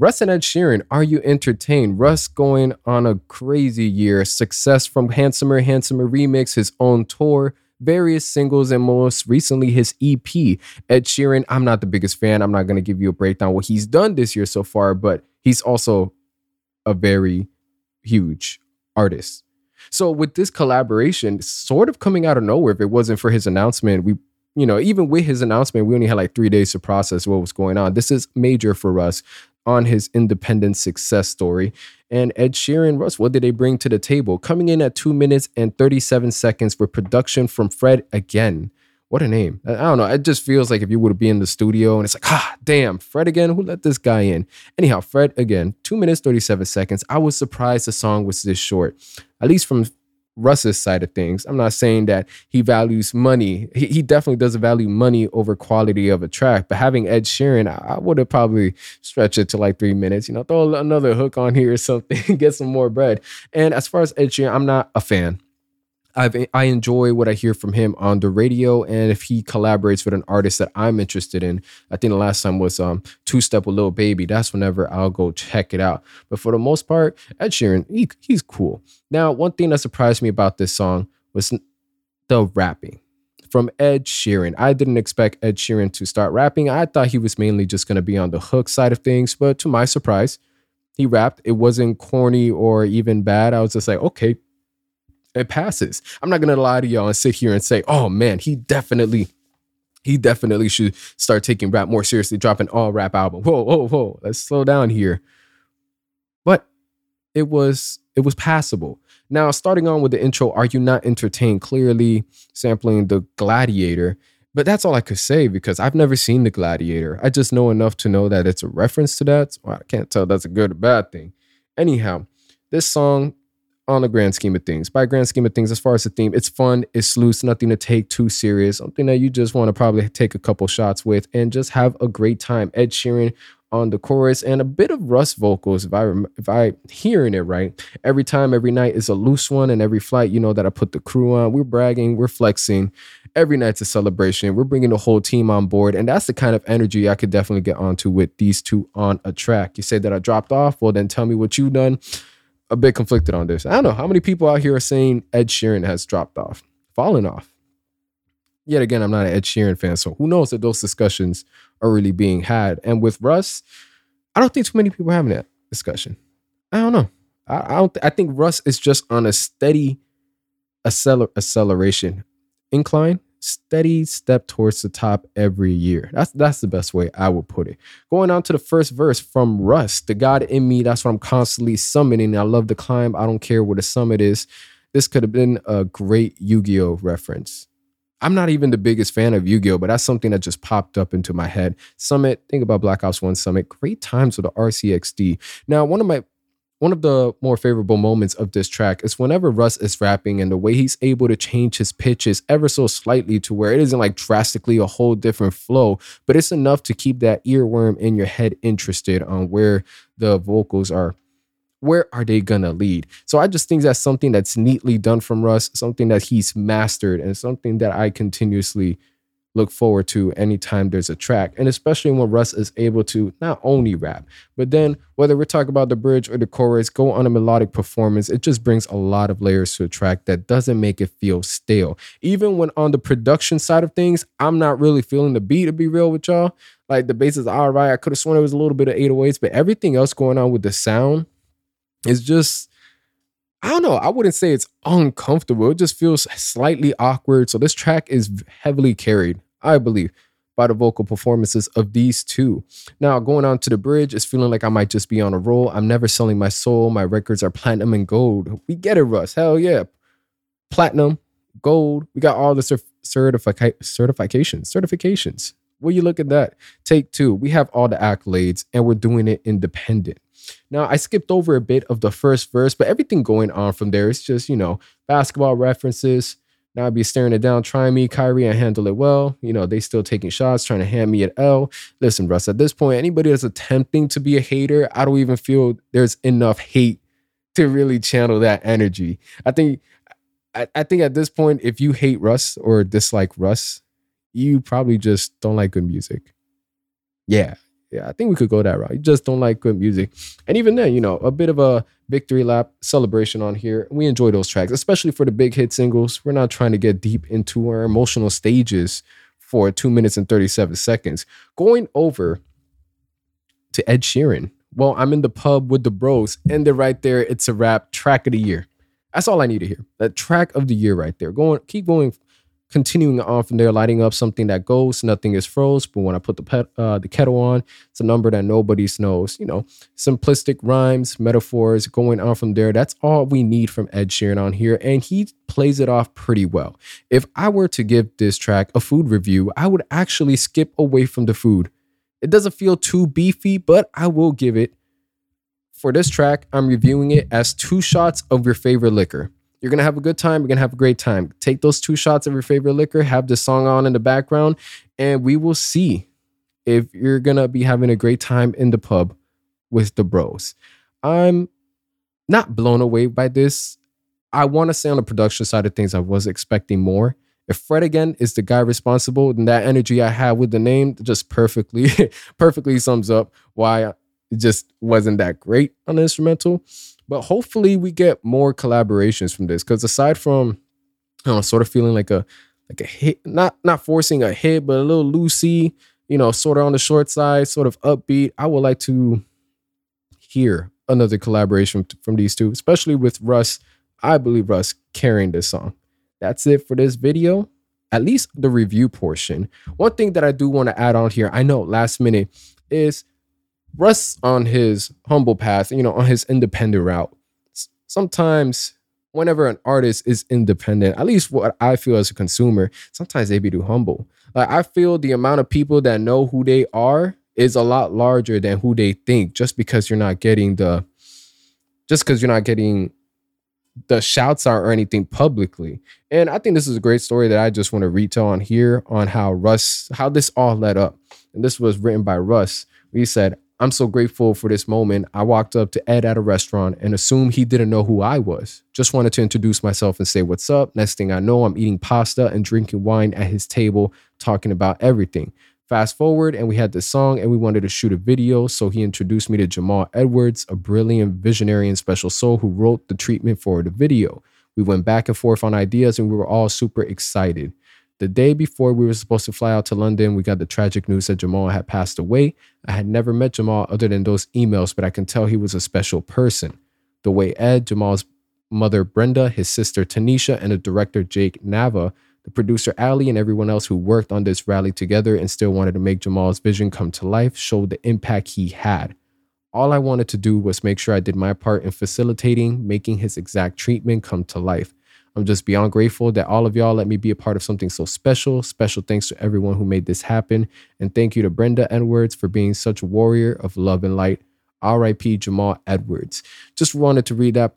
Russ and Ed Sheeran, are you entertained? Russ going on a crazy year, success from Handsomer, Handsomer Remix, his own tour, various singles, and most recently his EP. Ed Sheeran, I'm not the biggest fan. I'm not going to give you a breakdown what he's done this year so far, but he's also a very huge artist. So with this collaboration, sort of coming out of nowhere, if it wasn't for his announcement, we you know, even with his announcement, we only had like three days to process what was going on. This is major for us on his independent success story. And Ed Sheeran, Russ, what did they bring to the table? Coming in at two minutes and 37 seconds for production from Fred again. What a name. I don't know. It just feels like if you would be in the studio and it's like, ah, damn, Fred again. Who let this guy in? Anyhow, Fred again, two minutes, 37 seconds. I was surprised the song was this short, at least from Russ's side of things. I'm not saying that he values money. He, he definitely doesn't value money over quality of a track. But having Ed Sheeran, I, I would have probably stretched it to like three minutes. You know, throw another hook on here or something, get some more bread. And as far as Ed Sheeran, I'm not a fan. I've, I enjoy what I hear from him on the radio, and if he collaborates with an artist that I'm interested in, I think the last time was um Two Step with Lil Baby. That's whenever I'll go check it out. But for the most part, Ed Sheeran, he, he's cool. Now, one thing that surprised me about this song was the rapping from Ed Sheeran. I didn't expect Ed Sheeran to start rapping. I thought he was mainly just going to be on the hook side of things, but to my surprise, he rapped. It wasn't corny or even bad. I was just like, okay, it passes. I'm not gonna lie to y'all and sit here and say, oh man, he definitely, he definitely should start taking rap more seriously, dropping all rap album. Whoa, whoa, whoa. Let's slow down here. But it was it was passable. Now, starting on with the intro, are you not entertained? Clearly sampling the gladiator. But that's all I could say because I've never seen the gladiator. I just know enough to know that it's a reference to that. I can't tell that's a good or bad thing. Anyhow, this song on the grand scheme of things. By grand scheme of things, as far as the theme, it's fun, it's loose, nothing to take too serious, something that you just want to probably take a couple shots with and just have a great time. Ed Sheeran on the chorus and a bit of Russ vocals if I if I hearing it right. Every time, every night is a loose one, and every flight, you know that I put the crew on. We're bragging, we're flexing. Every night's a celebration. We're bringing the whole team on board, and that's the kind of energy I could definitely get onto with these two on a track. You say that I dropped off, well then tell me what you've done a bit conflicted on this. I don't know how many people out here are saying Ed Sheeran has dropped off, fallen off. Yet again, I'm not an Ed Sheeran fan, so who knows if those discussions are really being had. And with Russ, I don't think too many people are having that discussion. I don't know. I, I don't. Th- I think Russ is just on a steady acceler- acceleration incline steady step towards the top every year. That's that's the best way I would put it. Going on to the first verse from Russ, the God in me, that's what I'm constantly summoning. I love the climb. I don't care where the summit is. This could have been a great Yu-Gi-Oh reference. I'm not even the biggest fan of Yu-Gi-Oh, but that's something that just popped up into my head. Summit, think about Black Ops 1 Summit. Great times with the RCXD. Now, one of my one of the more favorable moments of this track is whenever Russ is rapping and the way he's able to change his pitches ever so slightly to where it isn't like drastically a whole different flow, but it's enough to keep that earworm in your head interested on where the vocals are. Where are they gonna lead? So I just think that's something that's neatly done from Russ, something that he's mastered, and something that I continuously look forward to anytime there's a track. And especially when Russ is able to not only rap, but then whether we're talking about the bridge or the chorus, go on a melodic performance, it just brings a lot of layers to a track that doesn't make it feel stale. Even when on the production side of things, I'm not really feeling the beat to be real with y'all. Like the bass is all right. I could have sworn it was a little bit of 808s, but everything else going on with the sound is just I don't know. I wouldn't say it's uncomfortable. It just feels slightly awkward. So this track is heavily carried I believe, by the vocal performances of these two. Now, going on to the bridge, it's feeling like I might just be on a roll. I'm never selling my soul. My records are platinum and gold. We get it, Russ. Hell yeah. Platinum, gold. We got all the certifications. Certifications. Will you look at that? Take two. We have all the accolades and we're doing it independent. Now, I skipped over a bit of the first verse, but everything going on from there is just, you know, basketball references, now I'd be staring it down, trying me, Kyrie, I handle it well. You know, they still taking shots, trying to hand me an L. Listen, Russ, at this point, anybody that's attempting to be a hater, I don't even feel there's enough hate to really channel that energy. I think I, I think at this point, if you hate Russ or dislike Russ, you probably just don't like good music. Yeah, yeah, I think we could go that route. You just don't like good music. And even then, you know, a bit of a victory lap celebration on here. We enjoy those tracks, especially for the big hit singles. We're not trying to get deep into our emotional stages for two minutes and 37 seconds. Going over to Ed Sheeran. Well, I'm in the pub with the bros, and they're right there. It's a rap track of the year. That's all I need to hear. That track of the year right there. Going, keep going continuing on from there, lighting up something that goes, nothing is froze. But when I put the pet, uh, the kettle on, it's a number that nobody knows. You know, simplistic rhymes, metaphors, going on from there. That's all we need from Ed Sheeran on here, and he plays it off pretty well. If I were to give this track a food review, I would actually skip away from the food. It doesn't feel too beefy, but I will give it. For this track, I'm reviewing it as two shots of your favorite liquor. You're gonna have a good time. You're gonna have a great time. Take those two shots of your favorite liquor, have the song on in the background, and we will see if you're gonna be having a great time in the pub with the bros. I'm not blown away by this. I want to say on the production side of things, I was expecting more. If Fred again is the guy responsible, then that energy I had with the name just perfectly, perfectly sums up why it just wasn't that great on the instrumental. But hopefully we get more collaborations from this. Cause aside from I know, sort of feeling like a like a hit, not not forcing a hit, but a little loosey, you know, sort of on the short side, sort of upbeat. I would like to hear another collaboration from these two, especially with Russ. I believe Russ carrying this song. That's it for this video, at least the review portion. One thing that I do want to add on here, I know last minute, is Russ on his humble path, you know, on his independent route. Sometimes, whenever an artist is independent, at least what I feel as a consumer, sometimes they be too humble. Like I feel the amount of people that know who they are is a lot larger than who they think. Just because you're not getting the, just because you're not getting the shouts out or anything publicly. And I think this is a great story that I just want to retell on here on how Russ, how this all led up. And this was written by Russ. He said, I'm so grateful for this moment. I walked up to Ed at a restaurant and assumed he didn't know who I was. Just wanted to introduce myself and say, What's up? Next thing I know, I'm eating pasta and drinking wine at his table, talking about everything. Fast forward, and we had this song and we wanted to shoot a video. So he introduced me to Jamal Edwards, a brilliant visionary and special soul who wrote the treatment for the video. We went back and forth on ideas and we were all super excited. The day before we were supposed to fly out to London, we got the tragic news that Jamal had passed away. I had never met Jamal other than those emails, but I can tell he was a special person. The way Ed, Jamal's mother Brenda, his sister Tanisha, and the director Jake Nava, the producer Ali, and everyone else who worked on this rally together and still wanted to make Jamal's vision come to life showed the impact he had. All I wanted to do was make sure I did my part in facilitating making his exact treatment come to life. I'm just beyond grateful that all of y'all let me be a part of something so special. Special thanks to everyone who made this happen. And thank you to Brenda Edwards for being such a warrior of love and light. RIP Jamal Edwards. Just wanted to read that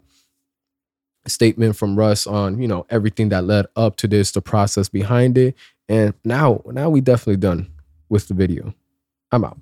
statement from Russ on, you know, everything that led up to this, the process behind it. And now, now we definitely done with the video. I'm out.